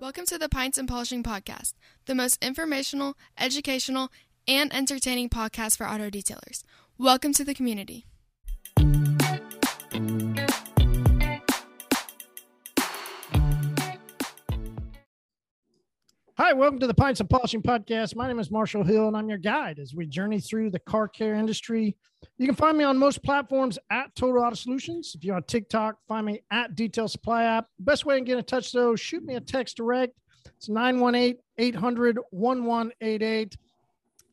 Welcome to the Pints and Polishing Podcast, the most informational, educational, and entertaining podcast for auto detailers. Welcome to the community. Welcome to the Pints and Polishing Podcast. My name is Marshall Hill, and I'm your guide as we journey through the car care industry. You can find me on most platforms at Total Auto Solutions. If you're on TikTok, find me at Detail Supply App. Best way to get in touch, though, shoot me a text direct. It's 918 800 1188.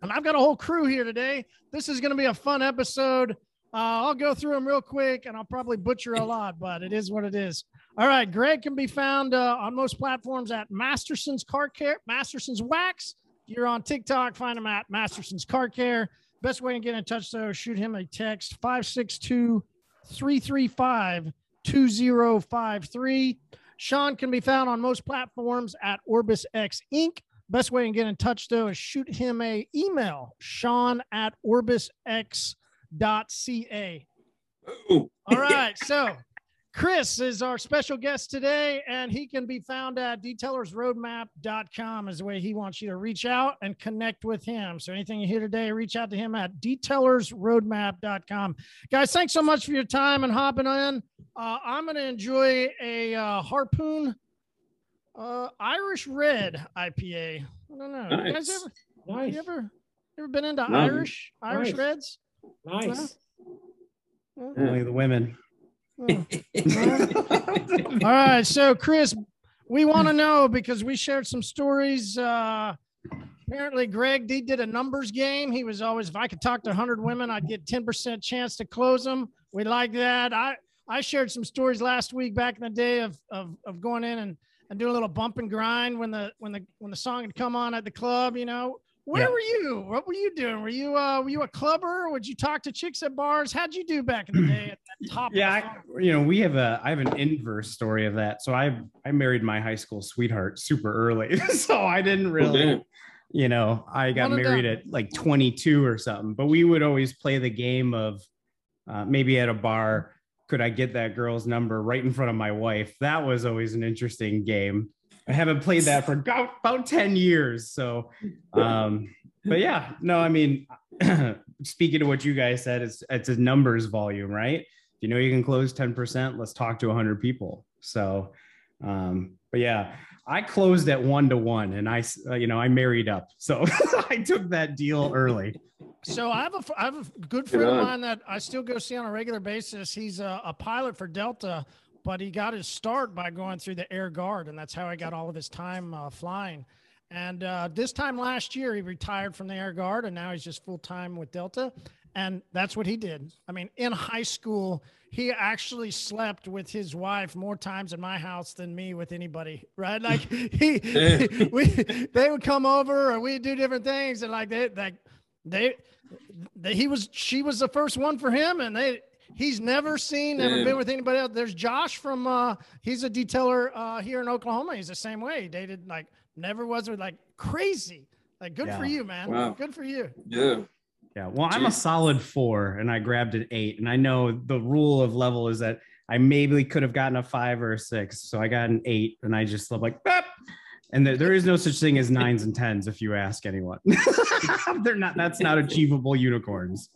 And I've got a whole crew here today. This is going to be a fun episode. Uh, I'll go through them real quick and I'll probably butcher a lot, but it is what it is. All right. Greg can be found uh, on most platforms at Masterson's Car Care, Masterson's Wax. If you're on TikTok, find him at Masterson's Car Care. Best way to get in touch, though, shoot him a text 562 335 2053. Sean can be found on most platforms at Orbis X Inc. Best way to get in touch, though, is shoot him a email, Sean at orbisx.ca. Ooh. All right. So Chris is our special guest today, and he can be found at detailersroadmap.com is the way he wants you to reach out and connect with him. So anything you hear today, reach out to him at detailersroadmap.com. Guys, thanks so much for your time and hopping in. Uh, I'm going to enjoy a uh, harpoon uh, Irish Red IPA. I don't know. You guys Nice. ever, Nice. you ever, ever been into No. Irish Irish Nice. Reds? Nice. Uh, Only the women. Uh. All right. So, Chris, we want to know because we shared some stories. Uh, apparently, Greg D did a numbers game. He was always, if I could talk to 100 women, I'd get 10% chance to close them. We like that. I, I shared some stories last week back in the day of, of, of going in and, and doing a little bump and grind when the when the when the song had come on at the club, you know. Where Yeah. were you? What were you doing? Were you uh were you a clubber? Would you talk to chicks at bars? How'd you do back in the day at that top? Yeah. I, you know, we have a I have an inverse story of that. So I I married my high school sweetheart super early, so I didn't really, damn. you know, I got One married at like 22 or something. But we would always play the game of uh, maybe at a bar, could I get that girl's number right in front of my wife? That was always an interesting game. I haven't played that for about, about 10 years. So, um, but yeah, no, I mean, speaking to what you guys said, it's it's a numbers volume, right? If you know you can close 10%, let's talk to 100 people. So, um, but yeah, I closed at one to one and I, uh, you know, I married up. So I took that deal early. So I have a I have a good Good friend of mine that I still go see on a regular basis. He's a, a pilot for Delta, but he got his start by going through the Air Guard, and that's how he got all of his time uh, flying. And uh, this time last year, he retired from the Air Guard, and now he's just full time with Delta. And that's what he did. I mean, in high school, he actually slept with his wife more times in my house than me with anybody, right? Like he, we, they would come over or we'd do different things, and like they, like they, they, he was, she was the first one for him, and they, he's never seen, never Damn. been with anybody else. There's Josh from, uh, he's a detailer uh, here in Oklahoma. He's the same way. He dated like never was with like crazy. Like good for you, man. Wow. Good for you. Yeah. Yeah. Well, I'm a solid four and I grabbed an eight. And I know the rule of level is that I maybe could have gotten a five or a six. So I got an eight and I just love like, "Bap." and there, there is no such thing as nines and tens if you ask anyone. They're not, that's not achievable unicorns.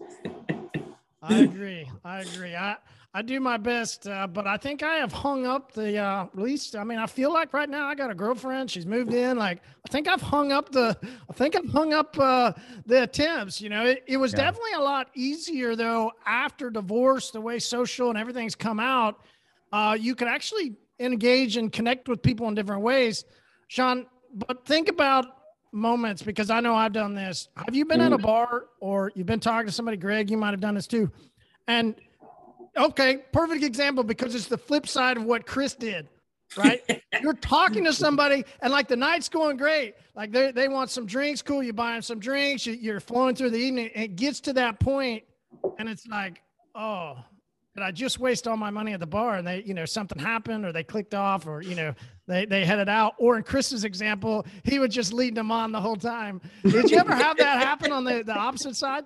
I agree. I agree. I I do my best, uh, but I think I have hung up the uh, at least. I mean, I feel like right now I got a girlfriend. She's moved in. Like I think I've hung up the. I think I've hung up uh, the attempts. You know, it, it was Yeah. definitely a lot easier though after divorce. The way social and everything's come out, uh, you can actually engage and connect with people in different ways. Sean, but think about moments because I know I've done this. Have you been at a mm. bar or you've been talking to somebody, Greg? You might have done this too. And okay, perfect example because it's the flip side of what Chris did, right? You're talking to somebody and like the night's going great. Like they, they want some drinks, cool. You buy them some drinks, you, you're flowing through the evening. And it gets to that point and it's like, oh, did I just waste all my money at the bar and they, you know, something happened or they clicked off or, you know, they, they headed out. Or in Chris's example, he would just lead them on the whole time. Did you ever have that happen on the, the opposite side?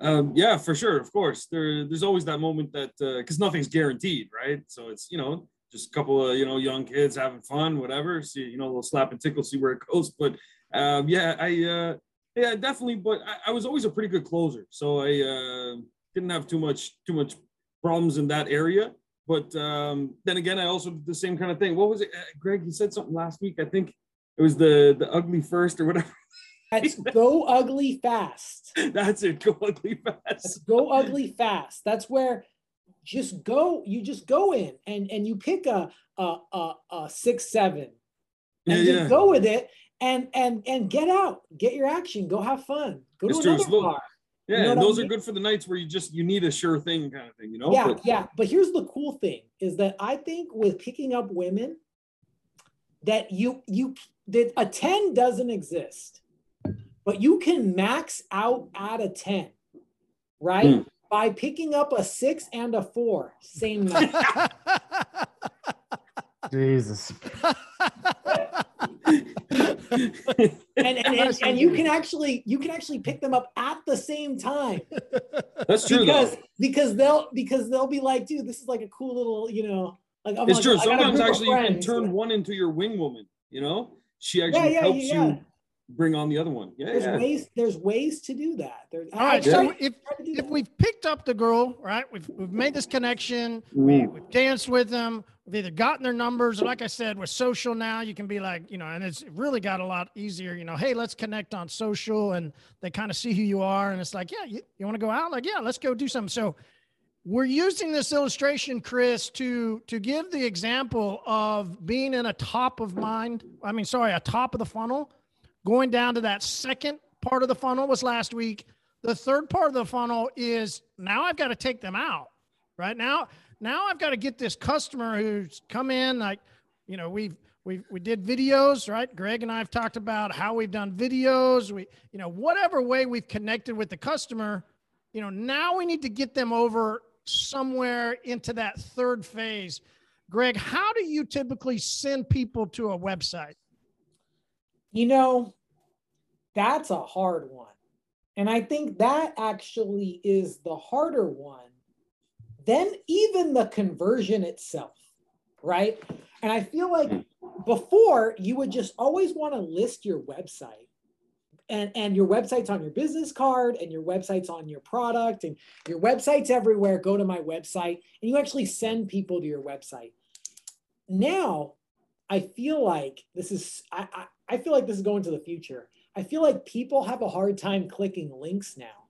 Um, yeah, for sure. Of course, there, there's always that moment that because uh, nothing's guaranteed, right? So it's you know just a couple of you know young kids having fun, whatever. See, you know, a little slap and tickle, see where it goes. But um, yeah, I uh, yeah definitely. But I, I, was always a pretty good closer, so I uh, didn't have too much too much problems in that area. But um, then again, I also did the same kind of thing. What was it, uh, Greg? You said something last week. I think it was the the ugly first or whatever. That's go ugly fast. That's it. Go ugly fast. That's go ugly fast. That's where just go. You just go in and and you pick a a a, a six seven, and yeah, yeah. go with it and and and get out, get your action, go have fun, go it's to another true. bar. Yeah, you know and those I mean? are good for the nights where you just you need a sure thing kind of thing, you know. Yeah, but, yeah. But here's the cool thing: is that I think with picking up women, that you you that a ten doesn't exist but you can max out at a 10, right? Mm. By picking up a six and a four, same night. Jesus. and, and, and, and, you can actually you can actually pick them up at the same time. That's true because though. because they'll because they'll be like, dude, this is like a cool little, you know, like I'm it's like, true. Sometimes actually you can turn one into your wing woman, you know? She actually yeah, yeah, helps yeah. you bring on the other one. Yeah, there's yeah. ways. There's ways to do that. There's, All right. So if if we've picked up the girl, right, we've we've made this connection. Mm. Uh, we, have danced with them. We've either gotten their numbers, or like I said, with social now, you can be like, you know, and it's really got a lot easier. You know, hey, let's connect on social, and they kind of see who you are, and it's like, yeah, you, you want to go out? Like, yeah, let's go do something. So we're using this illustration chris to to give the example of being in a top of mind i mean sorry a top of the funnel Going down to that second part of the funnel was last week. The third part of the funnel is now I've got to take them out. Right now, now I've got to get this customer who's come in like, you know, we've we we did videos, right? Greg and I have talked about how we've done videos. We, you know, whatever way we've connected with the customer, you know, now we need to get them over somewhere into that third phase. Greg, how do you typically send people to a website? You know, that's a hard one. And I think that actually is the harder one than even the conversion itself, right? And I feel like hmm. before you would just always want to list your website. And, and your website's on your business card and your website's on your product and your website's everywhere. Go to my website and you actually send people to your website. Now, I feel like this is I, I, I feel like this is going to the future. I feel like people have a hard time clicking links now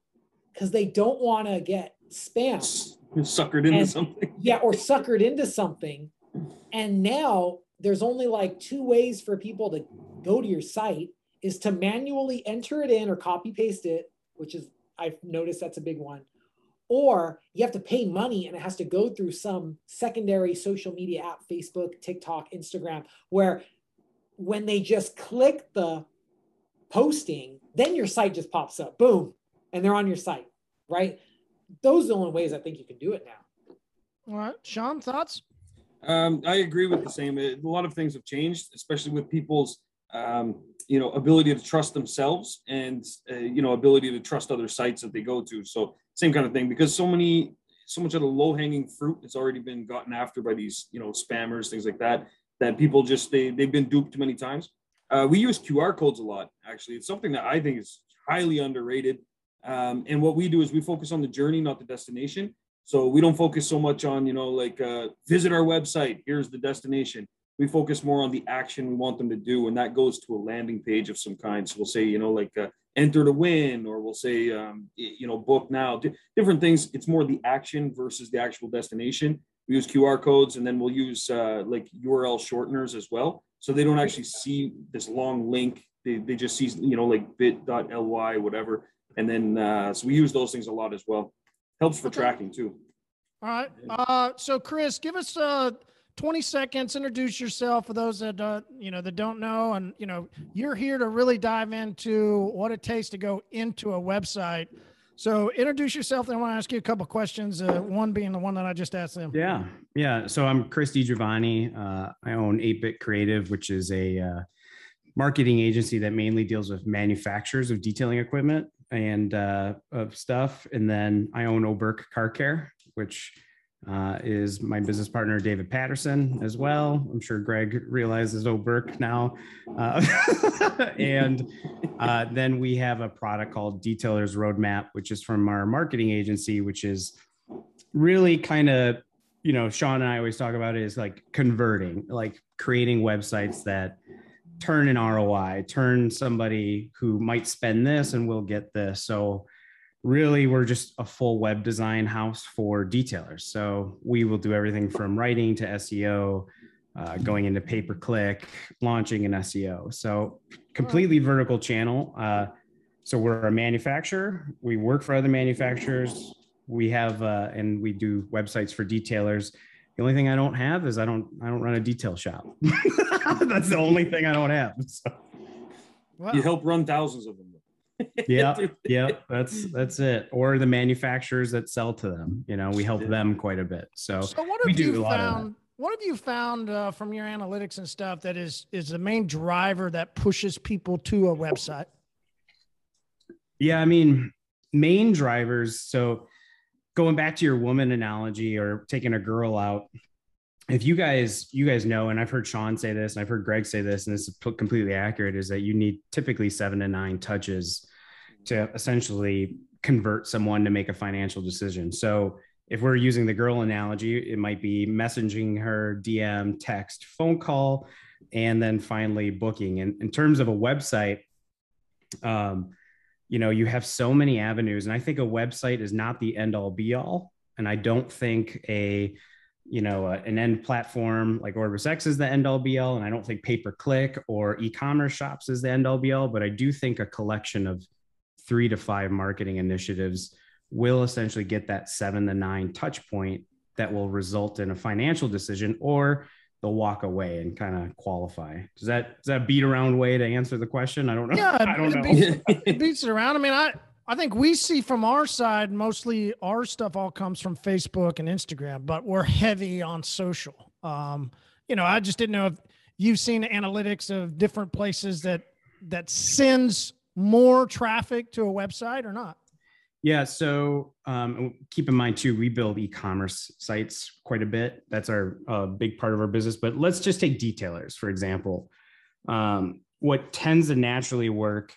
because they don't want to get spammed. Suckered into and, something. Yeah, or suckered into something. And now there's only like two ways for people to go to your site is to manually enter it in or copy paste it, which is I've noticed that's a big one. Or you have to pay money and it has to go through some secondary social media app, Facebook, TikTok, Instagram, where when they just click the posting, then your site just pops up, boom, and they're on your site, right? Those are the only ways I think you can do it now. All right, Sean, thoughts? Um, I agree with the same. A lot of things have changed, especially with people's, um, you know, ability to trust themselves and uh, you know ability to trust other sites that they go to. So same kind of thing because so many, so much of the low hanging fruit has already been gotten after by these, you know, spammers, things like that that people just they they've been duped too many times. Uh, we use QR codes a lot. Actually, it's something that I think is highly underrated. Um, and what we do is we focus on the journey, not the destination. So we don't focus so much on you know like uh, visit our website. Here's the destination. We focus more on the action we want them to do, and that goes to a landing page of some kind. So we'll say you know like uh, enter to win, or we'll say um, you know book now. Different things. It's more the action versus the actual destination we use QR codes and then we'll use uh, like URL shorteners as well. So they don't actually see this long link. They, they just see, you know, like bit.ly, whatever. And then, uh, so we use those things a lot as well. Helps for tracking too. All right. Uh, so Chris, give us uh, 20 seconds, introduce yourself for those that, uh, you know, that don't know. And, you know, you're here to really dive into what it takes to go into a website. So introduce yourself. Then I want to ask you a couple questions. Uh, one being the one that I just asked them. Yeah, yeah. So I'm Christy Giovanni. Uh, I own 8-Bit Creative, which is a uh, marketing agency that mainly deals with manufacturers of detailing equipment. and uh, of stuff. And then I own Oberk Car Care, which uh, is my business partner, David Patterson, as well. I'm sure Greg realizes Oberk now. Uh, and uh, then we have a product called Detailers Roadmap, which is from our marketing agency, which is really kind of, you know, Sean and I always talk about it is like converting, like creating websites that turn an ROI, turn somebody who might spend this and will get this. So really we're just a full web design house for detailers. So we will do everything from writing to SEO, uh, going into pay per click, launching an SEO. So completely vertical channel. Uh, so we're a manufacturer. We work for other manufacturers. We have uh, and we do websites for detailers. The only thing I don't have is I don't I don't run a detail shop. That's the only thing I don't have. So. Wow. You help run thousands of them. yeah, yeah, that's that's it. Or the manufacturers that sell to them. You know, we help them quite a bit. So, so what have you found? What have you found uh, from your analytics and stuff that is is the main driver that pushes people to a website? Yeah, I mean, main drivers. So, going back to your woman analogy or taking a girl out, if you guys you guys know and i've heard sean say this and i've heard greg say this and this is completely accurate is that you need typically seven to nine touches to essentially convert someone to make a financial decision. So if we're using the girl analogy it might be messaging her dm text phone call and then finally booking. And in terms of a website um, you know you have so many avenues and i think a website is not the end all be all and i don't think a you know, uh, an end platform like Orbis X is the end all be all. And I don't think pay per click or e commerce shops is the end all be all, but I do think a collection of three to five marketing initiatives will essentially get that seven to nine touch point that will result in a financial decision or they'll walk away and kind of qualify. Does that does that beat around way to answer the question? I don't know. Yeah, I don't it know. Beats, it beats it around. I mean, I I think we see from our side mostly our stuff all comes from Facebook and Instagram, but we're heavy on social. Um, you know, I just didn't know if you've seen analytics of different places that that sends more traffic to a website or not. Yeah, so um, keep in mind too, we build e-commerce sites quite a bit. That's our uh, big part of our business. But let's just take detailers for example. Um, what tends to naturally work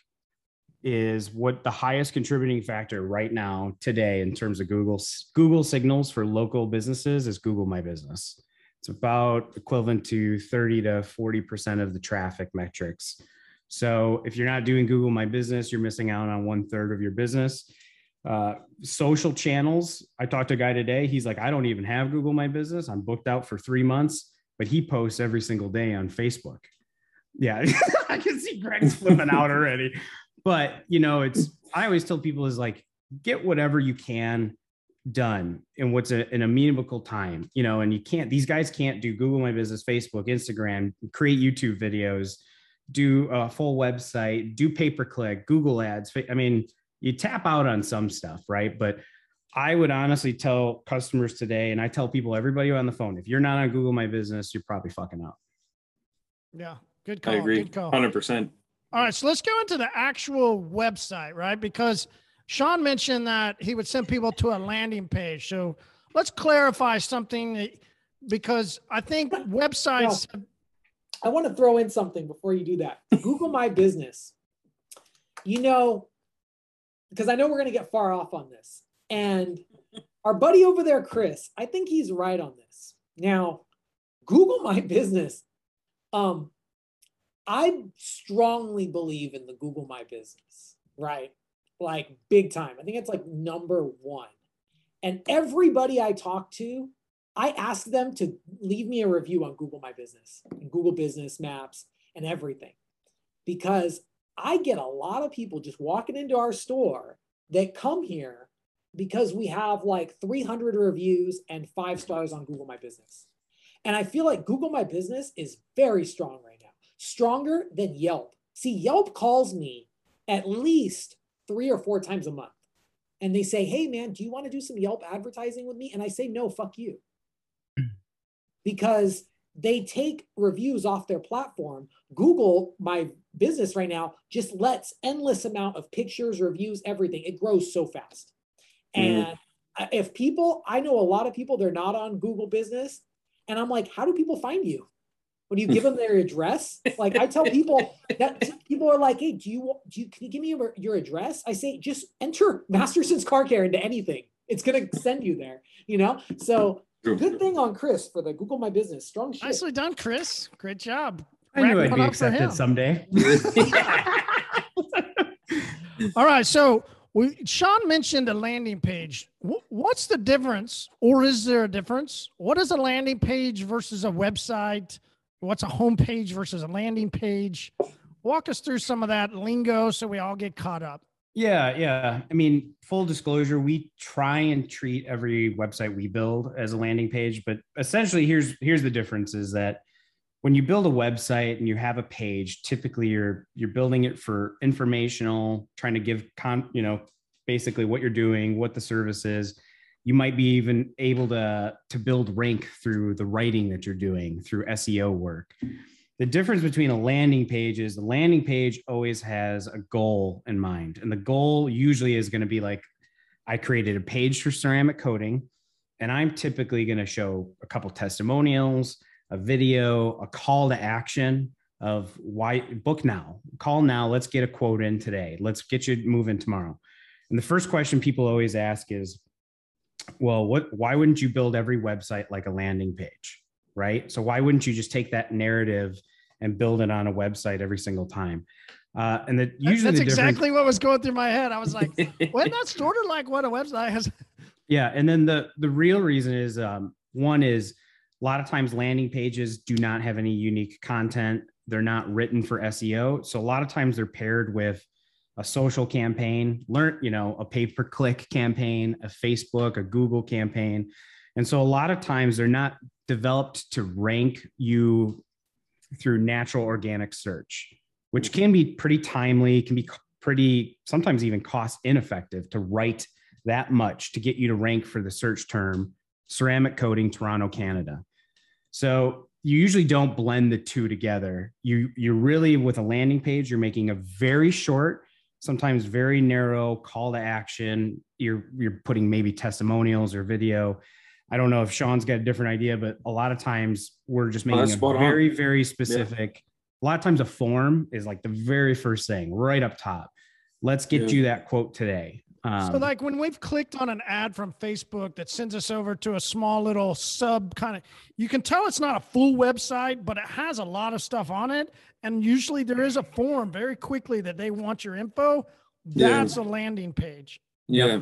is what the highest contributing factor right now today in terms of Google Google signals for local businesses is Google My Business. It's about equivalent to 30 to 40% of the traffic metrics. So if you're not doing Google My Business, you're missing out on one third of your business. Uh, social channels. I talked to a guy today. He's like, I don't even have Google My Business. I'm booked out for three months, but he posts every single day on Facebook. Yeah, I can see Greg's flipping out already but you know it's i always tell people is like get whatever you can done in what's a, an amenable time you know and you can't these guys can't do google my business facebook instagram create youtube videos do a full website do pay per click google ads i mean you tap out on some stuff right? But i would honestly tell customers today and i tell people everybody on the phone if you're not on google my business you're probably fucking up. Yeah. Good call. i agree. Good call. 100% all right, so let's go into the actual website, right? Because Sean mentioned that he would send people to a landing page. So let's clarify something because I think websites. Well, I want to throw in something before you do that. Google My Business. You know, because I know we're going to get far off on this. And our buddy over there, Chris, I think he's right on this. Now, Google My Business. Um, I strongly believe in the Google My Business, right? Like big time. I think it's like number one. And everybody I talk to, I ask them to leave me a review on Google My Business and Google Business Maps and everything. Because I get a lot of people just walking into our store that come here because we have like 300 reviews and five stars on Google My Business. And I feel like Google My Business is very strong right stronger than Yelp. See, Yelp calls me at least three or four times a month. And they say, hey, man, do you want to do some Yelp advertising with me? And I say, no, fuck you. because they take reviews off their platform. Google, my business right now, just lets endless amount of pictures, reviews, everything. It grows so fast. Mm. And if people, I know a lot of people, they're not on Google Business, and I'm like, how do people find you? When you give them their address, like I tell people that people are like, "Hey, do you do you can you give me your, your address?" I say, just enter Masterson's Car Care into anything. It's gonna send you there, you know. So good thing on Chris for the Google My Business. Strong shit. Nicely done, Chris. Great job. I knew I'd be up for him. accepted someday. All right. So we Sean mentioned a landing page. What's the difference, or is there a difference? What is a landing page versus a website? What's a homepage versus a landing page? Walk us through some of that lingo so we all get caught up. Yeah, yeah. I mean, full disclosure, we try and treat every website we build as a landing page, but essentially here's here's the difference is that when you build a website and you have a page, typically you're you're building it for informational, trying to give con, you know, basically what you're doing, what the service is. You might be even able to to build rank through the writing that you're doing through SEO work. The difference between a landing page is the landing page always has a goal in mind. And the goal usually is going to be like, I created a page for ceramic coating, and I'm typically going to show a couple testimonials, a video, a call to action of why book now, call now, let's get a quote in today, let's get you moving tomorrow. And the first question people always ask is, well, what why wouldn't you build every website like a landing page? Right. So why wouldn't you just take that narrative and build it on a website every single time? Uh, and the, usually That's the exactly what was going through my head. I was like, wasn't that sort of like what a website has? Yeah, and then the the real reason is um, one is a lot of times landing pages do not have any unique content. They're not written for SEO, so a lot of times they're paired with a social campaign, learn you know a pay per click campaign, a Facebook, a Google campaign, and so a lot of times they're not developed to rank you through natural organic search, which mm-hmm. can be pretty timely, can be pretty sometimes even cost ineffective to write that much to get you to rank for the search term ceramic coating Toronto, Canada. So you usually don't blend the two together. You you really with a landing page, you're making a very short, sometimes very narrow call to action. You're you're putting maybe testimonials or video. I don't know if Sean's got a different idea, but a lot of times we're just Oh, making a spot on. very, very specific. A lot of times a form is like the very first thing right up top. Let's get Yeah. you that quote today. Um, so like when we've clicked on an ad from Facebook that sends us over to a small little sub kind of, you can tell it's not a full website, but it has a lot of stuff on it. And usually there is a form very quickly that they want your info. Yeah. That's a landing page. Yeah.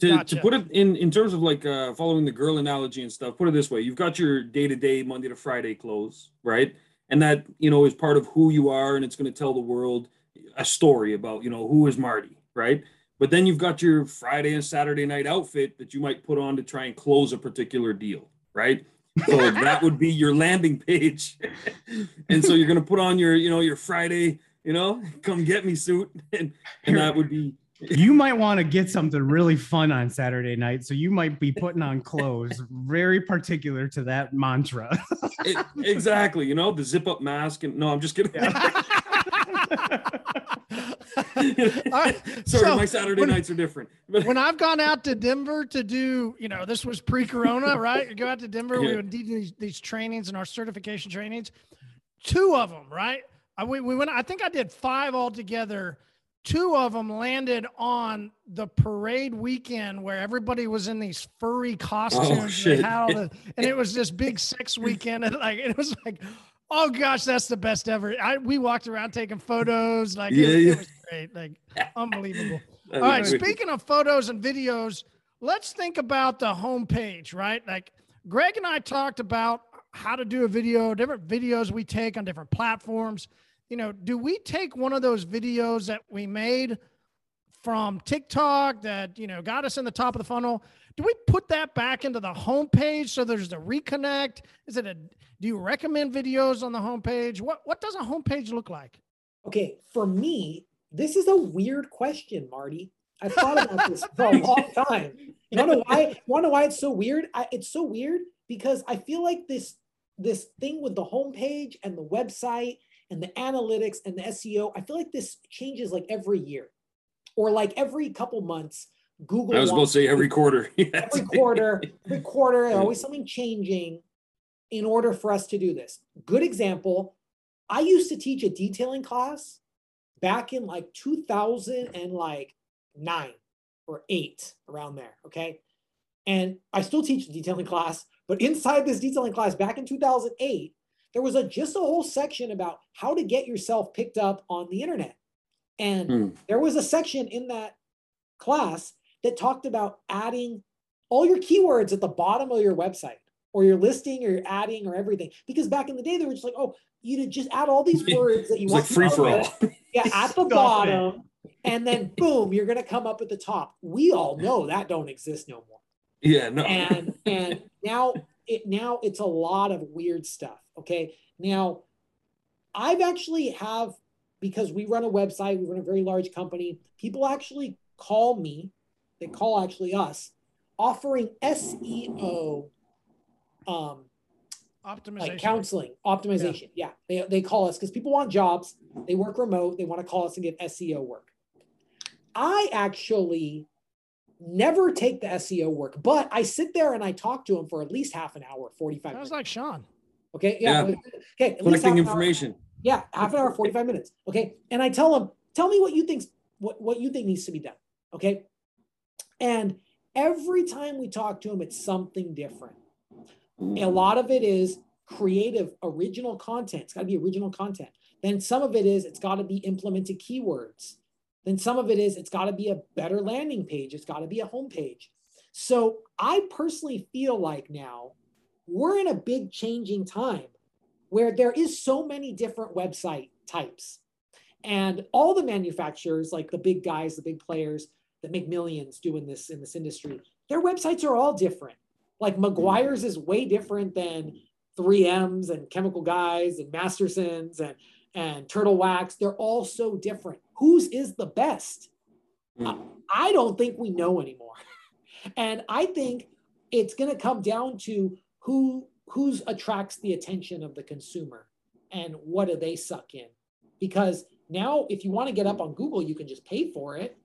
To, Gotcha. to put it in in terms of like uh, following the girl analogy and stuff, put it this way: you've got your day to day Monday to Friday clothes, right? And that you know is part of who you are, and it's going to tell the world a story about you know who is Marty, right? But then you've got your Friday and Saturday night outfit that you might put on to try and close a particular deal, right? So that would be your landing page. and so you're going to put on your you know your Friday, you know, come get me suit, and and that would be you might want to get something really fun on Saturday night. So you might be putting on clothes very particular to that mantra. It- exactly, you know, the zip up mask and no, I'm just kidding. All right, Sorry, so my Saturday when- nights are different. When I've gone out to Denver to do, you know, this was pre-corona, right? You go out to Denver, we would do these, these trainings and our certification trainings. Two of them, right? I, we, we went. I think I did five altogether. Two of them landed on the parade weekend where everybody was in these furry costumes. and they had all the- and it was this big sex weekend, and like it was like, oh gosh, that's the best ever. I we walked around taking photos, like it, Yeah, was- it yeah. was great, like unbelievable. All right. Speaking of photos and videos, let's think about the homepage, right? Like Greg and I talked about how to do a video, different videos we take on different platforms. You know, do we take one of those videos that we made from TikTok that, you know, got us in the top of the funnel? Do we put that back into the homepage so there's the reconnect? Is it a do you recommend videos on the homepage? What what does a homepage look like? Okay, for me, this is a weird question, Marty. I've thought about this for a long time. You wanna know why? You wanna know why it's so weird? I, it's so weird because I feel like this this thing with the homepage and the website and the analytics and the SEO. I feel like this changes like every year or like every couple months. Google. I was about to say every quarter. every quarter, every quarter, always something changing in order for us to do this. Good example. I used to teach a detailing class back in like 2000 and like nine or eight around there. Okay. And I still teach the detailing class, but inside this detailing class back in 2008, there was a just a whole section about how to get yourself picked up on the internet. And hmm. there was a section in that class that talked about adding all your keywords at the bottom of your website or your listing or your adding or everything. Because back in the day, they were just like, oh, you to just add all these words that you want. It's like free for all. Yeah, at the bottom. And then boom, you're gonna come up at the top. We all know that don't exist no more. Yeah, no. And and now it now it's a lot of weird stuff. Okay. Now I've actually have because we run a website, we run a very large company, people actually call me, they call actually us, offering SEO um optimization. like counseling optimization. Yeah, yeah. they, they call us because people want jobs. They work remote. They want to call us and get seo work. I actually never take the seo work but i sit there and i talk to them for at least half an hour 45 Sounds minutes. like sean okay yeah, yeah. okay collecting information yeah half an hour 45 minutes okay and i tell them tell me what you think what, what you think needs to be done okay and every time we talk to them it's something different a mm. lot of it is creative, original content. It's got to be original content. Then some of it is it's got to be implemented keywords. Then some of it is it's got to be a better landing page. It's got to be a homepage. So I personally feel like now we're in a big changing time where there is so many different website types. And all the manufacturers, like the big guys, the big players that make millions doing this in this industry, their websites are all different. Like Meguiar's is way different than 3M's and Chemical Guys and Mastersons and and Turtle Wax. They're all so different. Whose is the best? Mm. I don't think we know anymore. and I think it's going to come down to who who's attracts the attention of the consumer and what do they suck in? Because now if you want to get up on Google, you can just pay for it.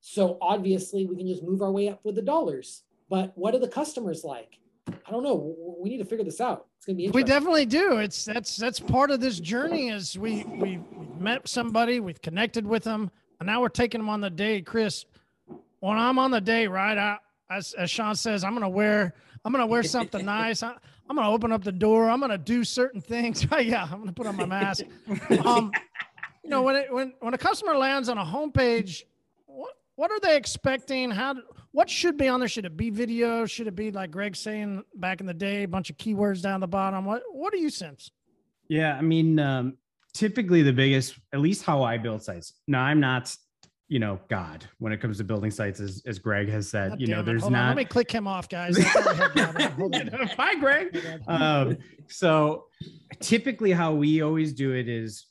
So obviously we can just move our way up with the dollars. But what are the customers like? I don't know. We need to figure this out. It's gonna be. We definitely do. It's that's that's part of this journey. Is we we met somebody, we've connected with them, and now we're taking them on the day. Chris, when I'm on the day, right? I, as as Sean says, I'm gonna wear I'm gonna wear something nice. I, I'm gonna open up the door. I'm gonna do certain things. Right? yeah, I'm gonna put on my mask. Um, you know, when it when when a customer lands on a homepage, what what are they expecting? How what should be on there? Should it be video? Should it be like Greg saying back in the day, a bunch of keywords down the bottom? What What do you sense? Yeah, I mean, um, typically the biggest, at least how I build sites. Now, I'm not, you know, God when it comes to building sites, as as Greg has said. God you know, there's not. On, let me click him off, guys. Hi, Greg. Um, so typically, how we always do it is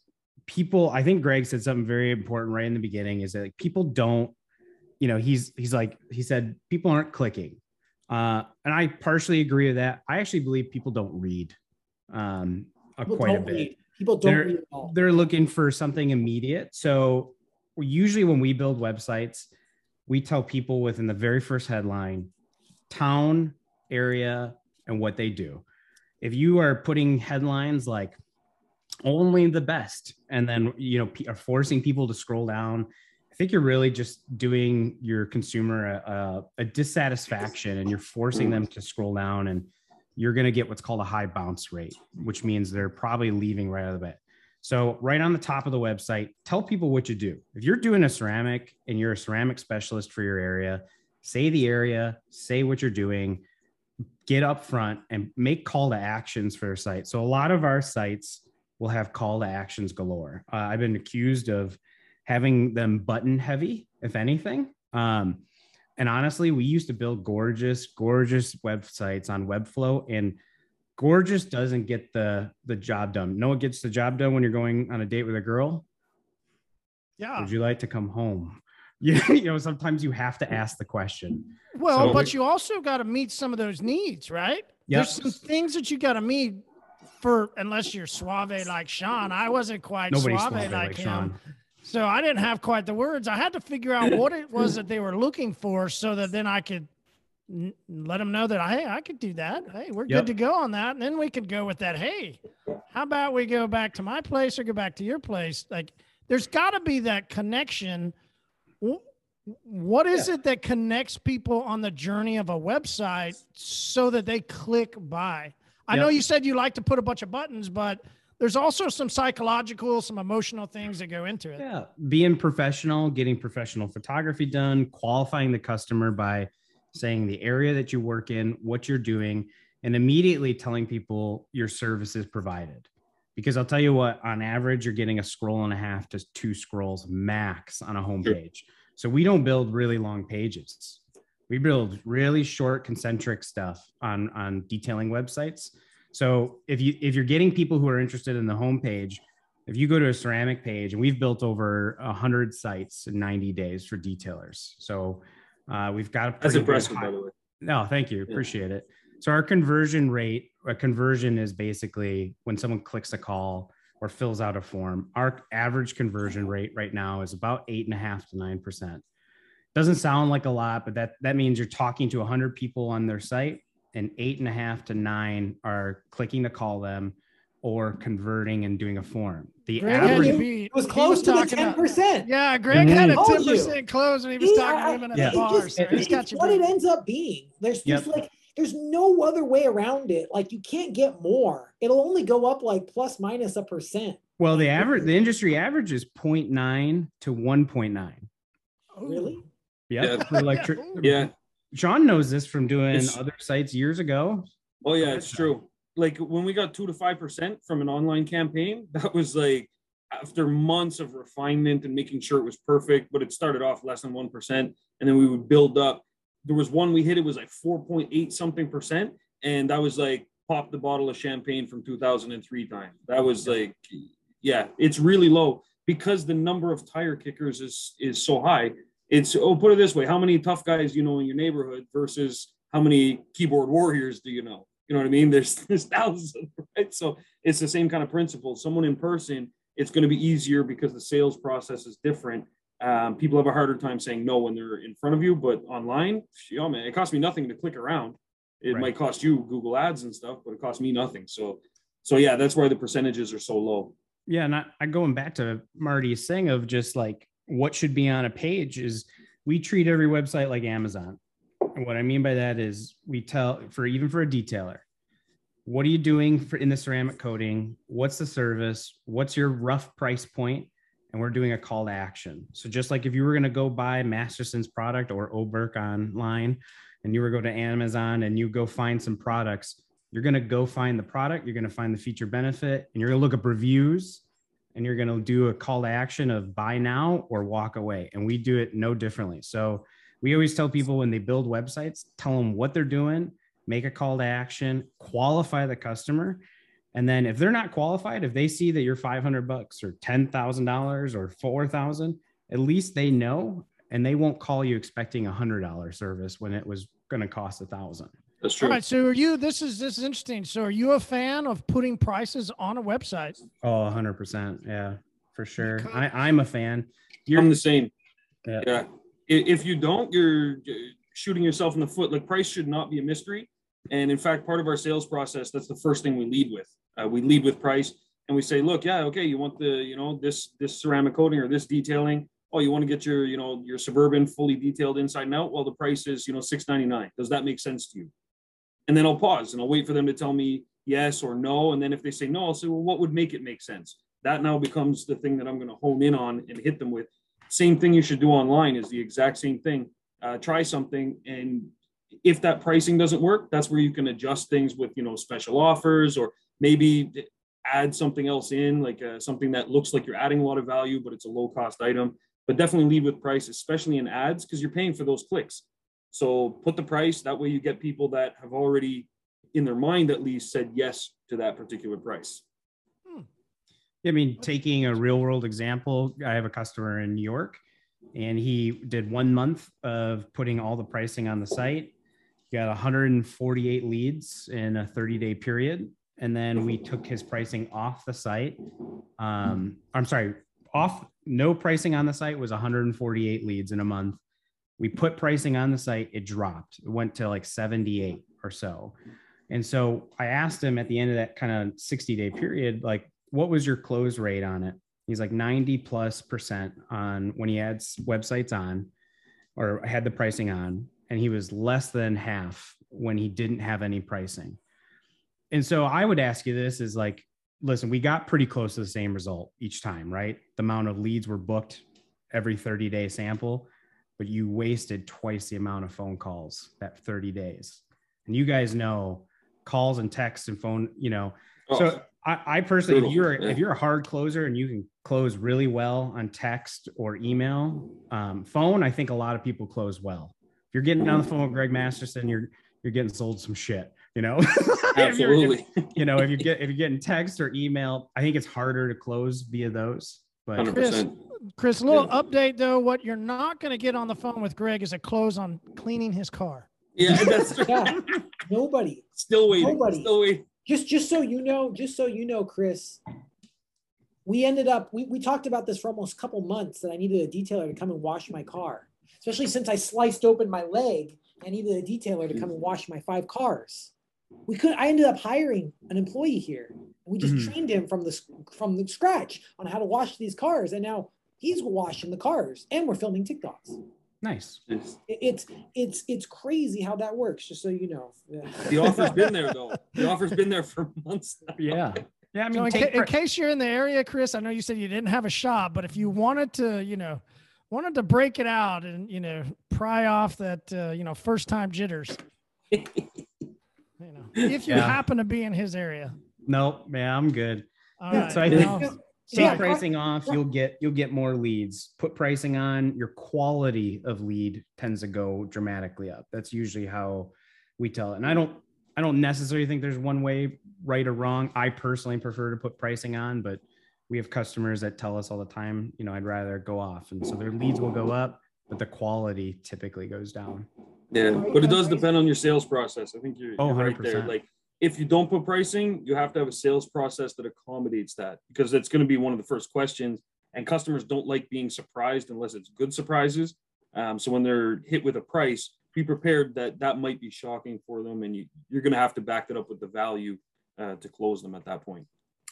people. I think Greg said something very important right in the beginning. Is that like people don't you know, he's he's like he said people aren't clicking, uh, and I partially agree with that. I actually believe people don't read um, quite a bit. Read. People don't they're, They're looking for something immediate. So usually when we build websites, we tell people within the very first headline, town, area, and what they do. If you are putting headlines like only the best, and then you know are forcing people to scroll down I think you're really just doing your consumer a, a, a dissatisfaction and you're forcing them to scroll down and you're going to get what's called a high bounce rate, which means they're probably leaving right out of the bat. So, right on the top of the website, tell people what you do. If you're doing a ceramic and you're a ceramic specialist for your area, say the area, say what you're doing, get up front and make call to actions for your site. So, a lot of our sites will have call to actions galore. Uh, I've been accused of having them button heavy, if anything. Um, and honestly, we used to build gorgeous, gorgeous websites on Webflow, and gorgeous doesn't get the the job done. No, one gets the job done when you're going on a date with a girl. Yeah. Would you like to come home? You, you know, sometimes you have to ask the question. Well, so, but you also got to meet some of those needs, right? Yep. There's some things that you got to meet for unless you're suave like Sean. I wasn't quite suave, suave like, like him. Sean. So I didn't have quite the words. I had to figure out what it was that they were looking for so that then I could let them know that hey, I could do that. Hey, we're Yep. good to go on that. And then we could go with that. Hey, how about we go back to my place or go back to your place? Like there's got to be that connection. Wh- What is it that connects people on the journey of a website so that they click buy? I know you said you like to put a bunch of buttons, but there's also some psychological, some emotional things that go into it. Yeah, being professional, getting professional photography done, qualifying the customer by saying the area that you work in, what you're doing, and immediately telling people your service is provided. Because I'll tell you what, on average, you're getting a scroll and a half to two scrolls max on a homepage. So we don't build really long pages. We build really short concentric stuff on on detailing websites. So if you if you're getting people who are interested in the homepage, if you go to a ceramic page and we've built over 100 sites in 90 days for detailers so uh, we've got a That's impressive, by the way. no thank you. Appreciate it. So our conversion rate a conversion is basically when someone clicks a call or fills out a form our average conversion rate right now is about eight and a half to nine percent. Doesn't sound like a lot but that that means you're talking to 100 people on their site and eight and a half to nine are clicking to call them or converting and doing a form. The Greg had average, you It was He close to the talking ten about- percent. Yeah, Greg mm-hmm. had a ten percent close when he was See, talking I- to women at Yeah. the bar. just- So he's it's got what it ends up being. There's just Yep. like there's no other way around it. Like you can't get more. It'll only go up like plus minus a percent. well, the average, the industry average is 0.9 to 1.9. Ooh. Really? Yeah. Yeah. For electric. Yeah. Sean knows this from doing It's- other sites years ago. Oh yeah, it's true. Like when we got two to five percent from an online campaign, that was like after months of refinement and making sure it was perfect. But it started off less than one percent, and then we would build up. There was one we hit; it was like four point eight something percent, and that was like pop the bottle of champagne from 2003 time. That was like, yeah, it's really low because the number of tire kickers is is so high. It's oh, put it this way: how many tough guys you know in your neighborhood versus how many keyboard warriors do you know? You know what I mean? There's there's thousands of them, right? So it's the same kind of principle. Someone in person, it's going to be easier because the sales process is different. Um, people have a harder time saying no when they're in front of you, but online, man, it costs me nothing to click around. It Right. might cost you Google Ads and stuff, but it costs me nothing. So, so yeah, that's why the percentages are so low. Yeah, and I, I going back to Marty's thing of just like what should be on a page is we treat every website like Amazon. What I mean by that is we tell for even for a detailer, what are you doing for in the ceramic coating? What's the service? What's your rough price point? And we're doing a call to action. So just like if you were going to go buy Masterson's product or Oberk online, and you were go to Amazon and you go find some products, you're going to go find the product, you're going to find the feature benefit, and you're going to look up reviews and you're going to do a call to action of buy now or walk away. And we do it no differently. So we always tell people when they build websites, tell them what they're doing, make a call to action, qualify the customer. And then if they're not qualified, if they see that you're 500 bucks or $10,000 or 4,000, at least they know and they won't call you expecting a hundred dollar service when it was going to cost a thousand. That's true. right. So are you? This is this is interesting. So are you a fan of putting prices on a website? Oh, hundred percent. Yeah, for sure. Because- I, I'm a fan. You're I'm the same. Yeah. Yeah. If you don't, you're shooting yourself in the foot. Like price should not be a mystery. And in fact, part of our sales process, that's the first thing we lead with. Uh, we lead with price, and we say, look, yeah, okay, you want the, you know, this this ceramic coating or this detailing. Oh, you want to get your, you know, your suburban fully detailed inside and out. Well, the price is, you know, six ninety nine. Does that make sense to you? And then I'll pause and I'll wait for them to tell me yes or no. And then if they say no, I'll say, well, what would make it make sense? That now becomes the thing that I'm going to hone in on and hit them with. Same thing you should do online is the exact same thing. Uh, try something, and if that pricing doesn't work, that's where you can adjust things with you know special offers or maybe add something else in, like uh, something that looks like you're adding a lot of value, but it's a low cost item. But definitely lead with price, especially in ads, because you're paying for those clicks. So put the price. That way you get people that have already, in their mind at least, said yes to that particular price. I mean, taking a real world example, I have a customer in New York and he did one month of putting all the pricing on the site. He got 148 leads in a 30 day period. and then we took his pricing off the site. Um, I'm sorry, off no pricing on the site was 148 leads in a month. We put pricing on the site, it dropped. It went to like 78 or so. And so I asked him at the end of that kind of 60 day period, like, what was your close rate on it? He's like 90 plus percent on when he adds websites on or had the pricing on. And he was less than half when he didn't have any pricing. And so I would ask you this is like, listen, we got pretty close to the same result each time, right? The amount of leads were booked every 30 day sample, but you wasted twice the amount of phone calls that 30 days. And you guys know calls and texts and phone, you know. Oh, So I, I personally, if you're yeah. if you're a hard closer and you can close really well on text or email, um, phone, I think a lot of people close well. If you're getting on the phone with Greg Masterson, you're you're getting sold some shit, you know. If you're- if- absolutely. you know, if you get if you're getting text or email, I think it's harder to close via those. But 100%. Chris, a little update though. What you're not going to get on the phone with Greg is a close on cleaning his car. Yeah, that's Yeah. Nobody. still waiting. Nobody. Still waiting. Just just so you know just so you know chris we ended up we, we talked about this for almost a couple months that i needed a detailer to come and wash my car especially since i sliced open my leg i needed a detailer to come and wash my five cars. We could i ended up hiring an employee here. We just Mhm. trained him from the from the scratch on how to wash these cars. And now he's washing the cars and we're filming tiktoks nice. It's- it's it's it's crazy how that works just so you know The offer's been there though. The offer's been there for months. now. Yeah. Yeah. I mean, So in, ca- in case you're in the area, Chris, I know you said you didn't have a shop, but if you wanted to, you know, wanted to break it out and you know pry off that uh, you know first time jitters, you know, if you Yeah. happen to be in his area. nope, man, I'm good. All Yeah, right. so I well, think- Take Yeah, pricing off, yeah. you'll get you'll get more leads. Put pricing on, your quality of lead tends to go dramatically up. That's usually how we tell it. And I don't I don't necessarily think there's one way right or wrong. I personally prefer to put pricing on, but we have customers that tell us all the time, you know, I'd rather go off. And so their leads will go up, but the quality typically goes down. Yeah, but it does depend on your sales process. I think you're, Oh, you're right there. 100%. Like if you don't put pricing, you have to have a sales process that accommodates that because it's going to be one of the first questions. And customers don't like being surprised unless it's good surprises. Um, so when they're hit with a price, be prepared that that might be shocking for them, and you, you're going to have to back that up with the value uh, to close them at that point.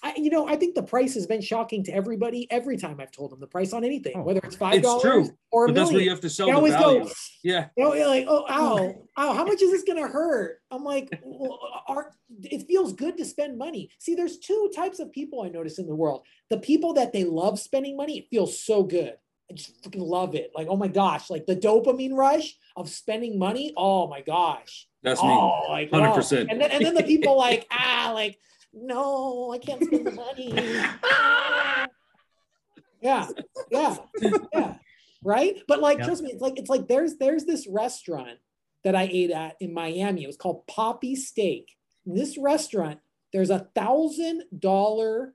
I, you know, I think the price has been shocking to everybody every time I've told them the price on anything, Oh, whether it's five It's dollars true, or a But that's where you have to sell They the always value. go, Yeah, you know, like, oh, ow, ow, how much is this gonna hurt? I'm like, well, our, it feels good to spend money. See, there's two types of people I notice in the world. The people that they love spending money, it feels so good. I just freaking love it. Like, oh my gosh, like the dopamine rush of spending money. Oh my gosh. that's me. Oh, like oh. 100%. And then and then the people like, ah, like, no, I can't spend the money. Ah. yeah, yeah, yeah. Right. But like, trust me, it's like it's like there's there's this restaurant that I ate at in Miami. It was called Papi Steak. In this restaurant, there's a thousand dollar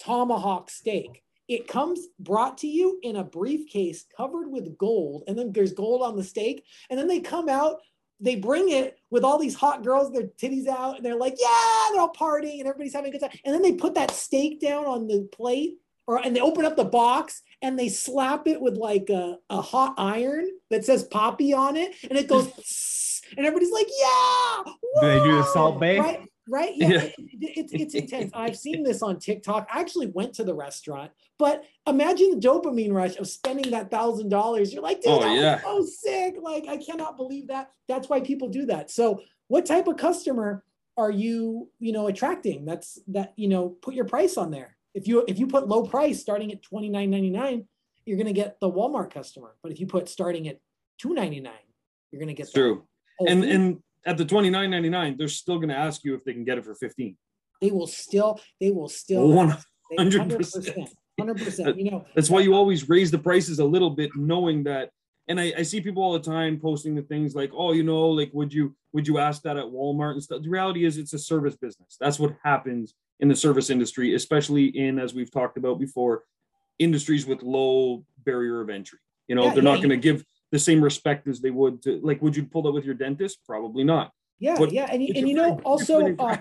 tomahawk steak. It comes brought to you in a briefcase covered with gold, and then there's gold on the steak. And then they come out, they bring it with all these hot girls, their titties out, and they're like, yeah, they're all partying and everybody's having a good time. And then they put that steak down on the plate, or and they open up the box and they slap it with like a, a hot iron that says papi on it, and it goes, and everybody's like, yeah. Do they do the! Salt Bae? Right, right. Yeah, Yeah. it- it- it's it's intense. I've seen this on TikTok. I actually went to the restaurant, but imagine the dopamine rush of spending that thousand dollars. You're like, dude, Oh, yeah. so sick. Like, I cannot believe that. That's why people do that. So, what type of customer are you, you know, attracting? That's that, you know, put your price on there. If you if you put low price starting at twenty nine ninety nine, you're gonna get the Walmart customer. But if you put starting at two ninety nine, you're gonna get true. And and at the twenty nine ninety nine, they're still going to ask you if they can get it for fifteen. they will still they will still One They- hundred 100%, percent. 100%. You know, That's why you uh, always raise the prices a little bit, knowing that. And I, I see people all the time posting the things like, oh, you know, like would you would you ask that at Walmart and stuff? The reality is it's a service business. That's what happens in the service industry, especially in as we've talked about before, industries with low barrier of entry. You know, Yeah, they're yeah, not going to give the same respect as they would to like would you pull that with your dentist? Probably not. Yeah, What- yeah, and, you- and you know, also, uh.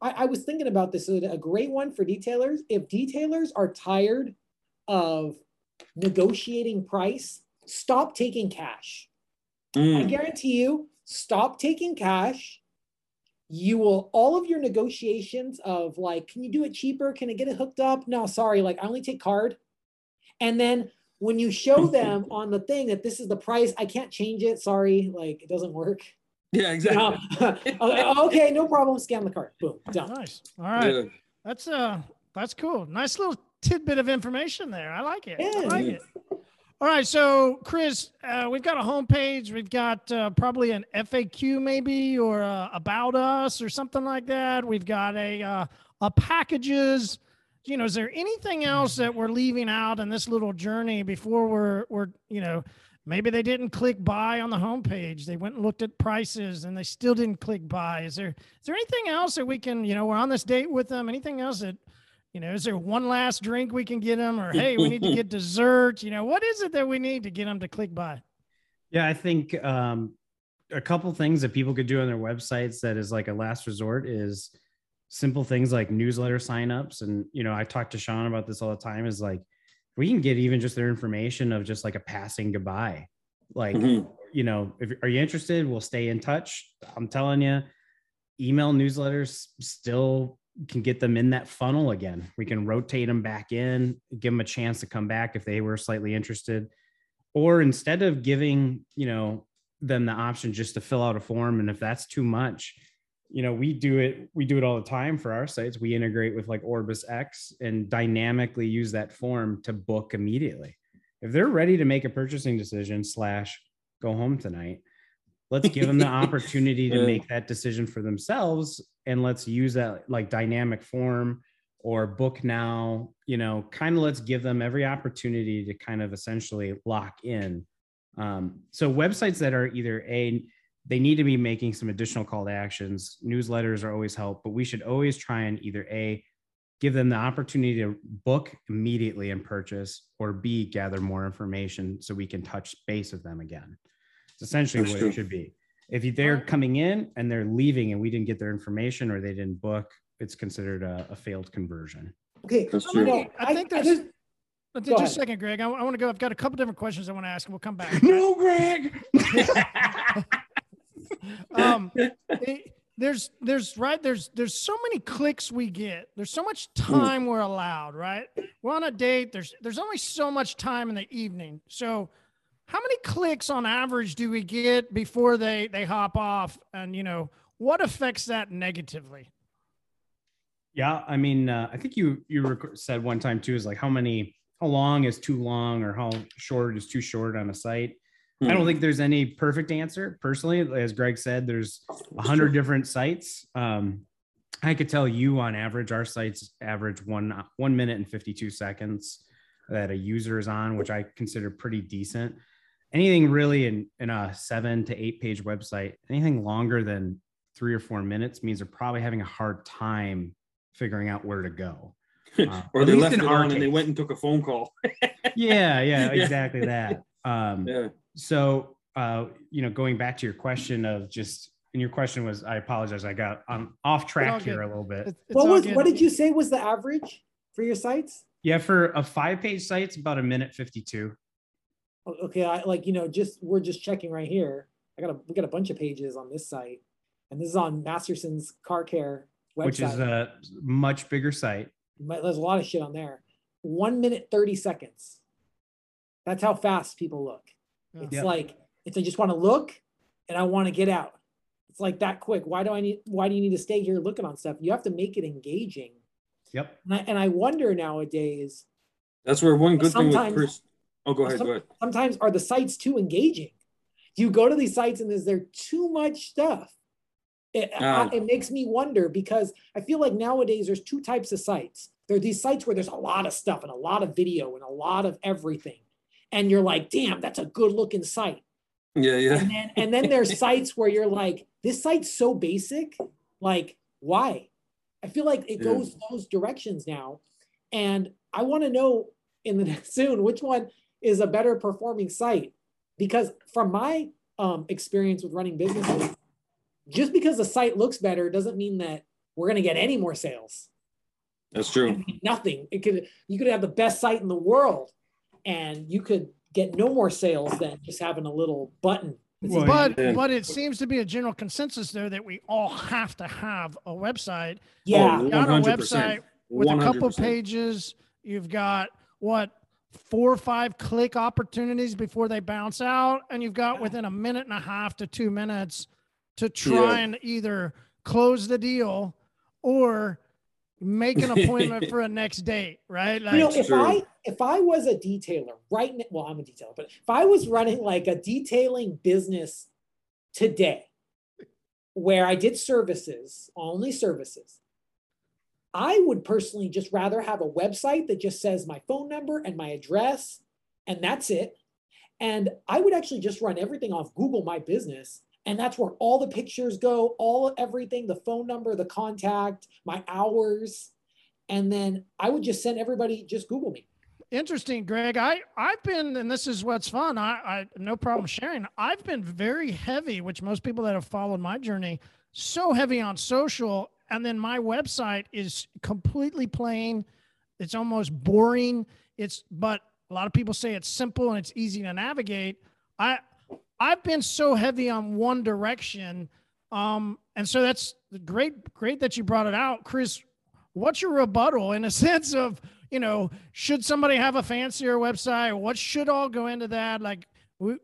I, I was thinking about this. A great one for detailers. If detailers are tired of negotiating price, stop taking cash. I Mm, guarantee you, stop taking cash. You will all of your negotiations of like, can you do it cheaper? Can I get it hooked up? No, sorry, like I only take card. And then when you show them on the thing that this is the price, I can't change it. Sorry, like it doesn't work. yeah, exactly. Uh, okay, no problem. Scan the card. Boom, done. Nice. All right. Yeah. That's uh that's cool. Nice little tidbit of information there. I like it. I Yeah. like it. All right, so Chris, uh, we've got a homepage. We've got uh, probably an FAQ maybe or uh, about us or something like that. We've got a uh, a packages. You know, is there anything else that we're leaving out in this little journey before we're we're you know maybe they didn't click buy on the homepage. They went and looked at prices and they still didn't click buy. Is there is there anything else that we can you know we're on this date with them? Anything else that you know, is there one last drink we can get them, or hey, we need to get dessert? You know, what is it that we need to get them to click buy? Yeah, I think um, a couple things that people could do on their websites that is like a last resort is simple things like newsletter signups. And, you know, I talk to Sean about this all the time is like, we can get even just their information of just like a passing goodbye. Like, Mhm. you know, if are you interested, we'll stay in touch. I'm telling you, email newsletters still can get them in that funnel again. We can rotate them back in, give them a chance to come back if they were slightly interested. Or instead of giving, you know, them the option just to fill out a form, and if that's too much, you know, we do it, we do it all the time for our sites. We integrate with like Orbis X and dynamically use that form to book immediately. If they're ready to make a purchasing decision slash go home tonight, let's give them the opportunity to make that decision for themselves and let's use that like dynamic form or book now you know kind of let's give them every opportunity to kind of essentially lock in um, so websites that are either a they need to be making some additional call to actions newsletters are always help but we should always try and either a give them the opportunity to book immediately and purchase or b gather more information so we can touch base with them again it's essentially That's what true. it should be if they're coming in and they're leaving and we didn't get their information or they didn't book it's considered a, a failed conversion Okay, That's true. know, I think there's- just- But Go just a second, Greg. I, want to go. I've got a couple different questions I want to ask, and we'll come back. no greg um, it- there's there's right there's there's so many clicks we get. There's so much time we're allowed. Right, we're on a date. There's there's only so much time in the evening. So, how many clicks on average do we get before they they hop off? And you know what affects that negatively? Yeah, I mean, uh, I think you you said one time too is like how many, how long is too long, or how short is too short on a site. I don't think there's any perfect answer. Personally, as Greg said, there's a hundred different sites. Um, I could tell you on average, our sites average one one minute and fifty two seconds that a user is on, which I consider pretty decent. Anything really in in a seven to eight page website, anything longer than three or four minutes means they're probably having a hard time figuring out where to go. Uh, or they left it on and they went and took a phone call. Yeah, yeah, Yeah. exactly that. Um, yeah. So uh, you know, going back to your question of just and your question was, I apologize, I got um, off all track good. here a little bit. It's- it's what was good. what did you say was the average for your sites? Yeah, for a five page site, it's about a minute 52. Okay, I like you know just we're just checking right here. I got a we got a bunch of pages on this site, and this is on Masterson's car care website. which is a much bigger site. There's a lot of shit on there. One minute thirty seconds. That's how fast people look. Yeah. It's Yep. like it's I just want to look and I want to get out. It's like that quick. Why do I need? Why do you need to stay here looking on stuff? You have to make it engaging. Yep. And I, and I wonder nowadays. That's where one good thing with Sometimes- Chris. Oh, go ahead. some- Go ahead. sometimes are the sites too engaging? You go to these sites and is there too much stuff? It, I- Um, it makes me wonder because I feel like nowadays there's two types of sites. There are these sites where there's a lot of stuff and a lot of video and a lot of everything. And you're like, damn, that's a good looking site. Yeah, yeah. And then and then there's sites where you're like, this site's so basic. Like, why? I feel like it Yeah. goes those directions now. And I want to know in the next soon which one is a better performing site. Because from my um, experience with running businesses, just because the site looks better doesn't mean that we're going to get any more sales. That's true. Nothing. It could you could have the best site in the world, and you could get no more sales than just having a little button. Well, But Yeah. but it seems to be a general consensus there that we all have to have a website. yeah, Oh, Got a 100%. website with a couple pages. You've got what four or five click opportunities before they bounce out, and you've got within a minute and a half to two minutes to try Yeah. and either close the deal or make an appointment for a next date. Right? you know, if true. I if I was a detailer right now, well, I'm a detailer, but if I was running like a detailing business today, where I did services, only services, I would personally just rather have a website that just says my phone number and my address, and that's it. And I would actually just run everything off Google My Business. And that's where all the pictures go, all everything, the phone number, the contact, my hours. And then I would just send everybody just Google me. interesting greg. I i've been and this is what's fun i i no problem sharing. I've been very heavy which most people that have followed my journey so heavy on social. And then my website is completely plain. It's almost boring. It's but a lot of people say it's simple and it's easy to navigate. I i've been so heavy on one direction um and so that's great great that you brought it out. Chris what's your rebuttal in a sense of you know should somebody have a fancier website? What should all go into that? Like we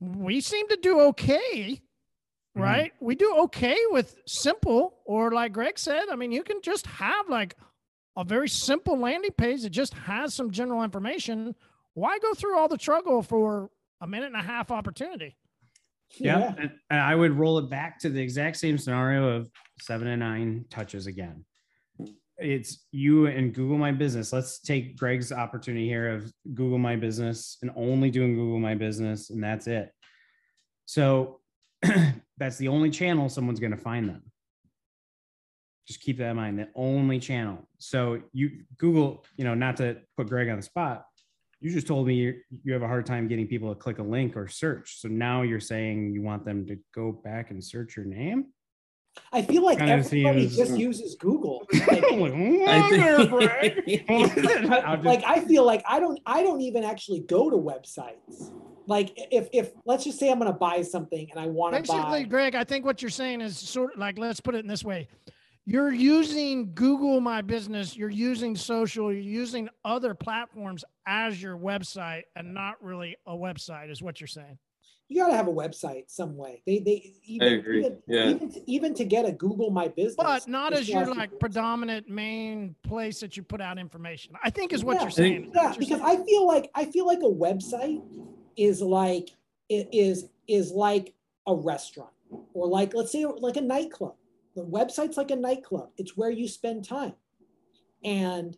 we seem to do okay Mhm. right? We do okay with simple or like greg said i mean you can just have like a very simple landing page that just has some general information. Why go through all the struggle for a minute and a half opportunity Yeah. And, and I would roll it back to the exact same scenario of seven and nine touches again. It's you and Google My Business. Let's take Greg's opportunity here of Google My Business and only doing Google My Business, and that's it. So that's the only channel someone's going to find them. Just keep that in mind. The only channel. So you Google, you know, not to put Greg on the spot, you just told me you, you have a hard time getting people to click a link or search. So now you're saying you want them to go back and search your name? I feel like Kinda everybody seems- just uses Google. Like, I'm like, I think- just- like I feel like I don't I don't even actually go to websites. Like if if let's just say I'm gonna buy something and I want to Basically, buy Greg, I think what you're saying is sort of like, let's put it in this way. You're using Google My Business, you're using social, you're using other platforms as your website and not really a website, is what you're saying. you gotta have a website some way. They they even, agree. Even, Yeah. even, to, even to get a Google My Business. But not as your like predominant main place that you put out information. I think is what Yeah. you're saying. Yeah, you're because saying. I feel like I feel like a website is like it is is like a restaurant or like let's say like a nightclub. The website's like a nightclub. It's where you spend time. And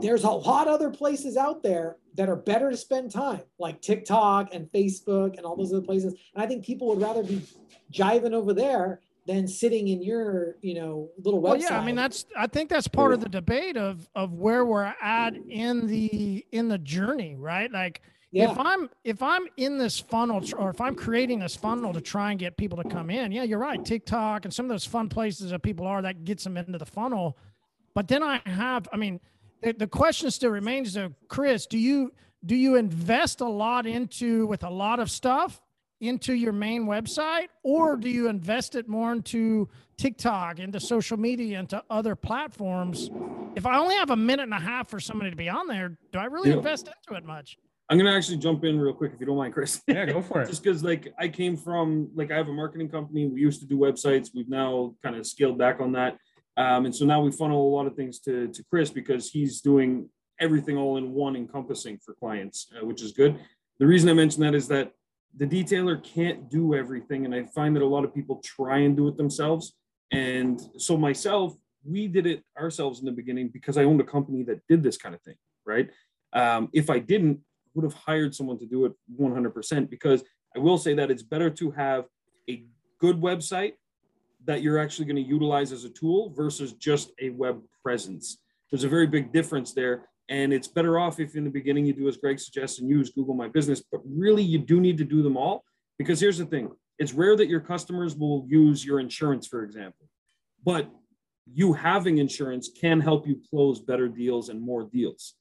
there's a lot other places out there that are better to spend time, like TikTok and Facebook and all those other places. And I think people would rather be jiving over there than sitting in your, you know, little website. Well, yeah, I mean that's I think that's part of the debate of of where we're at in the in the journey, right? Like yeah. if I'm if I'm in this funnel or if I'm creating this funnel to try and get people to come in, yeah, you're right. TikTok and some of those fun places that people are that gets them into the funnel. But then I have, I mean, the, the question still remains though, Chris, do you do you invest a lot into with a lot of stuff into your main website or do you invest it more into TikTok, into social media, into other platforms? If I only have a minute and a half for somebody to be on there, do I really Yeah. invest into it much? I'm gonna actually jump in real quick if you don't mind, Chris. yeah, go for it. just because like I came from like I have a marketing company. We used to do websites. We've now kind of scaled back on that. Um, and so now we funnel a lot of things to, to Chris because he's doing everything all in one encompassing for clients, uh, which is good. The reason I mention that is that the detailer can't do everything. And I find that a lot of people try and do it themselves. And so myself, we did it ourselves in the beginning because I owned a company that did this kind of thing, right? Um, if I didn't, would have hired someone to do it 100% because I will say that it's better to have a good website that you're actually going to utilize as a tool versus just a web presence. There's a very big difference there. And it's better off if in the beginning you do as Greg suggests and use Google My Business, but really you do need to do them all because here's the thing it's rare that your customers will use your insurance, for example, but you having insurance can help you close better deals and more deals.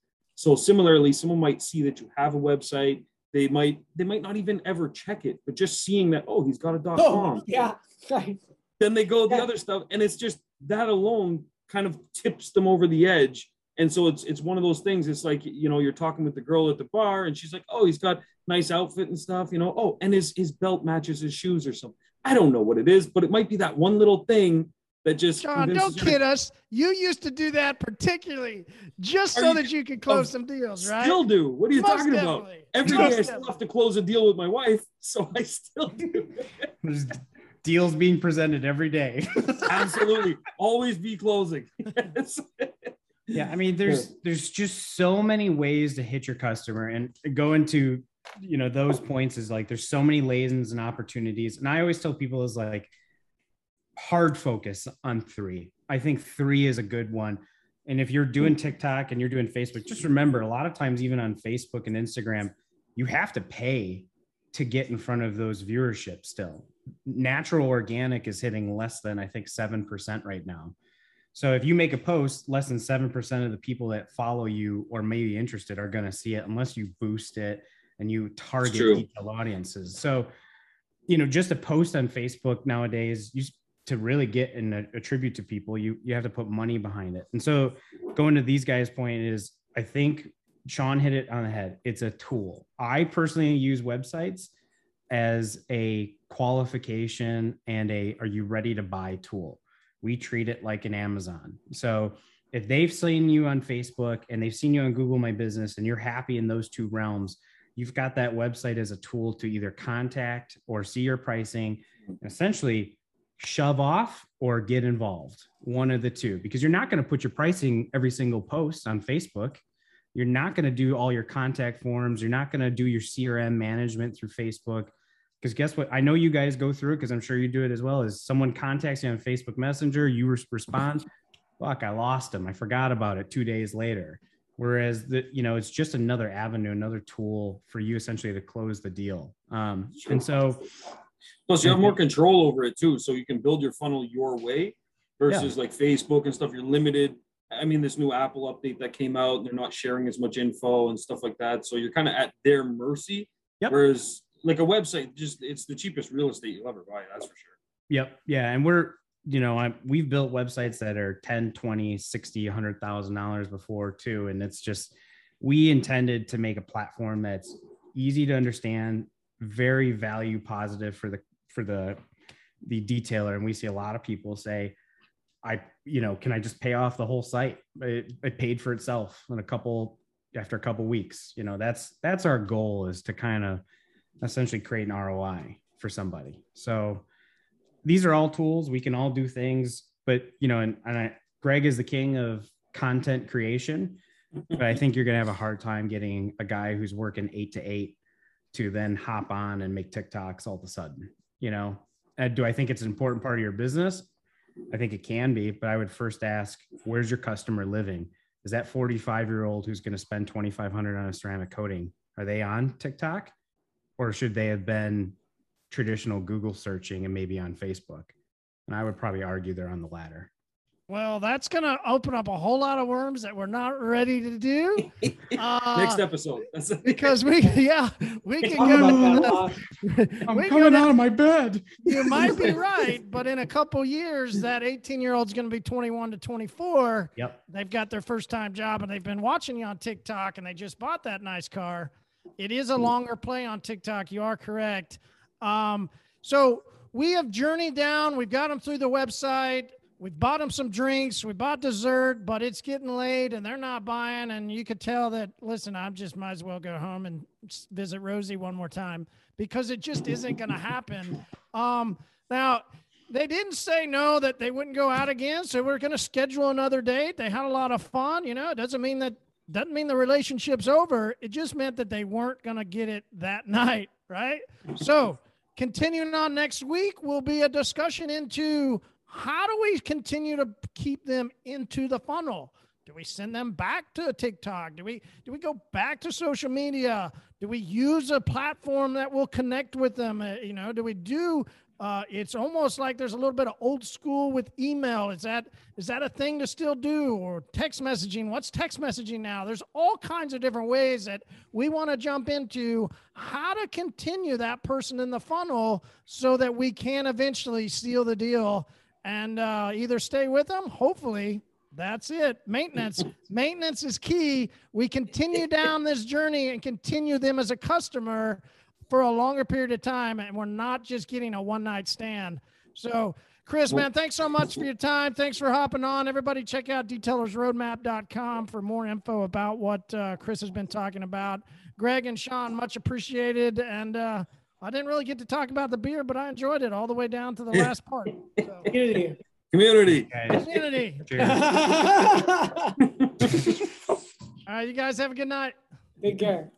So similarly, someone might see that you have a website. They might they might not even ever check it, but just seeing that oh he's got a dot Oh, com, yeah, right. then they go the other stuff, and it's just that alone kind of tips them over the edge. And so it's it's one of those things. It's like you know you're talking with the girl at the bar, and she's like, oh he's got nice outfit and stuff, you know. Oh, and his his belt matches his shoes or something. I don't know what it is, but it might be that one little thing that just John, don't convinces her to kid us. You used to do that particularly just Are so you- that you could close Oh, some deals, right? Still do. What are you Most talking about? definitely. Every Most day I still have to close a deal with my wife, so I still do. Deals being presented every day. Absolutely, always be closing. Yes. yeah i mean there's there's just so many ways to hit your customer and go into you know those points is like there's so many lanes and opportunities and i always tell people is like hard focus on three. I think three is a good one. And if you're doing tiktok and you're doing facebook just remember a lot of times even on facebook and instagram you have to pay to get in front of those viewership still. Natural organic is hitting less than i think 7% right now. So if you make a post, less than 7% of the people that follow you or may be interested are going to see it unless you boost it and you target audiences. So, you know, just a post on Facebook nowadays, you to really get and attribute to people, you you have to put money behind it. And so going to these guys' point is I think Sean hit it on the head. It's a tool. I personally use websites as a qualification and a are you ready to buy tool we treat it like an Amazon. So if they've seen you on Facebook and they've seen you on Google My Business and you're happy in those two realms, you've got that website as a tool to either contact or see your pricing and essentially shove off or get involved. One of the two, because you're not going to put your pricing every single post on Facebook. You're not going to do all your contact forms. You're not going to do your CRM management through Facebook because guess what i know you guys go through it because i'm sure you do it as well is someone contacts you on facebook messenger you respond fuck i lost them i forgot about it two days later whereas the you know it's just another avenue another tool for you essentially to close the deal um, and so Plus, you have mm-hmm. more control over it too, so you can build your funnel your way versus like Facebook and stuff. You're limited. I mean, this new Apple update that came out, they're not sharing as much info and stuff like that. So you're kind of at their mercy. Yep. Whereas, like a website, just it's the cheapest real estate you'll ever buy. That's for sure. Yep. Yeah. And we're, you know, I, we've built websites that are 10, 20, 60, $100,000 before too. And it's just, we intended to make a platform that's easy to understand, very value positive for the, for the, the detailer. And we see a lot of people say, I, you know, can I just pay off the whole site? It, it paid for itself in a couple, after a couple weeks, you know, that's, that's our goal is to kind of essentially create an ROI for somebody. So, these are all tools we can all do things but you know and, and I, greg is the king of content creation but i think you're going to have a hard time getting a guy who's working eight to eight to then hop on and make tiktoks all of a sudden you know and do i think it's an important part of your business i think it can be but i would first ask where's your customer living is that 45 year old who's going to spend 2500 on a ceramic coating are they on tiktok or should they have been traditional Google searching and maybe on Facebook. And I would probably argue they're on the latter. Well, that's going to open up a whole lot of worms that we're not ready to do. Uh, Next episode. Because we, yeah, we can Talk go. about that, down- we can go down- of my bed. You might be right, but in a couple years, that 18 year old's going to be 21 to 24. Yep. They've got their first time job and they've been watching you on TikTok and they just bought that nice car. It is a longer play on TikTok. You are correct. Um, so we have journeyed down. We've got them through the website. We've bought them some drinks. We bought dessert, but it's getting late and they're not buying. And you could tell that, listen, I just might as well go home and visit Rosie one more time because it just isn't going to happen. Um, now, they didn't say no that they wouldn't go out again. So we're going to schedule another date. They had a lot of fun. You know, it doesn't mean that doesn't mean the relationship's over. It just meant that they weren't going to get it that night, right? So, continuing on next week will be a discussion into how do we continue to keep them into the funnel? Do we send them back to TikTok? Do we do we go back to social media? Do we use a platform that will connect with them? Uh, you know, do we do uh, it's almost like there's a little bit of old school with email. Is that is that a thing to still do or text messaging? What's text messaging now? There's all kinds of different ways that we want to jump into how to continue that person in the funnel so that we can eventually seal the deal and uh, either stay with them, hopefully. That's it. Maintenance. Maintenance is key. We continue down this journey and continue them as a customer for a longer period of time, and we're not just getting a one night stand. So, Chris, man, thanks so much for your time. Thanks for hopping on. Everybody, check out detailersroadmap.com for more info about what uh, Chris has been talking about. Greg and Sean, much appreciated. And uh, I didn't really get to talk about the beer, but I enjoyed it all the way down to the last part. So. Community. Community. Community. All right, you guys have a good night. Take care.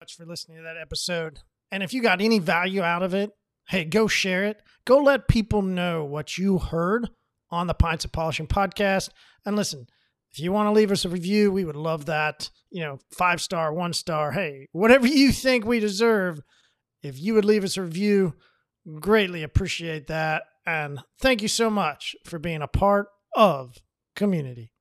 much for listening to that episode. And if you got any value out of it, hey, go share it. Go let people know what you heard on the Pints of Polishing podcast. And listen, if you want to leave us a review, we would love that. You know, five star, one star, hey, whatever you think we deserve. If you would leave us a review, greatly appreciate that. And thank you so much for being a part of community.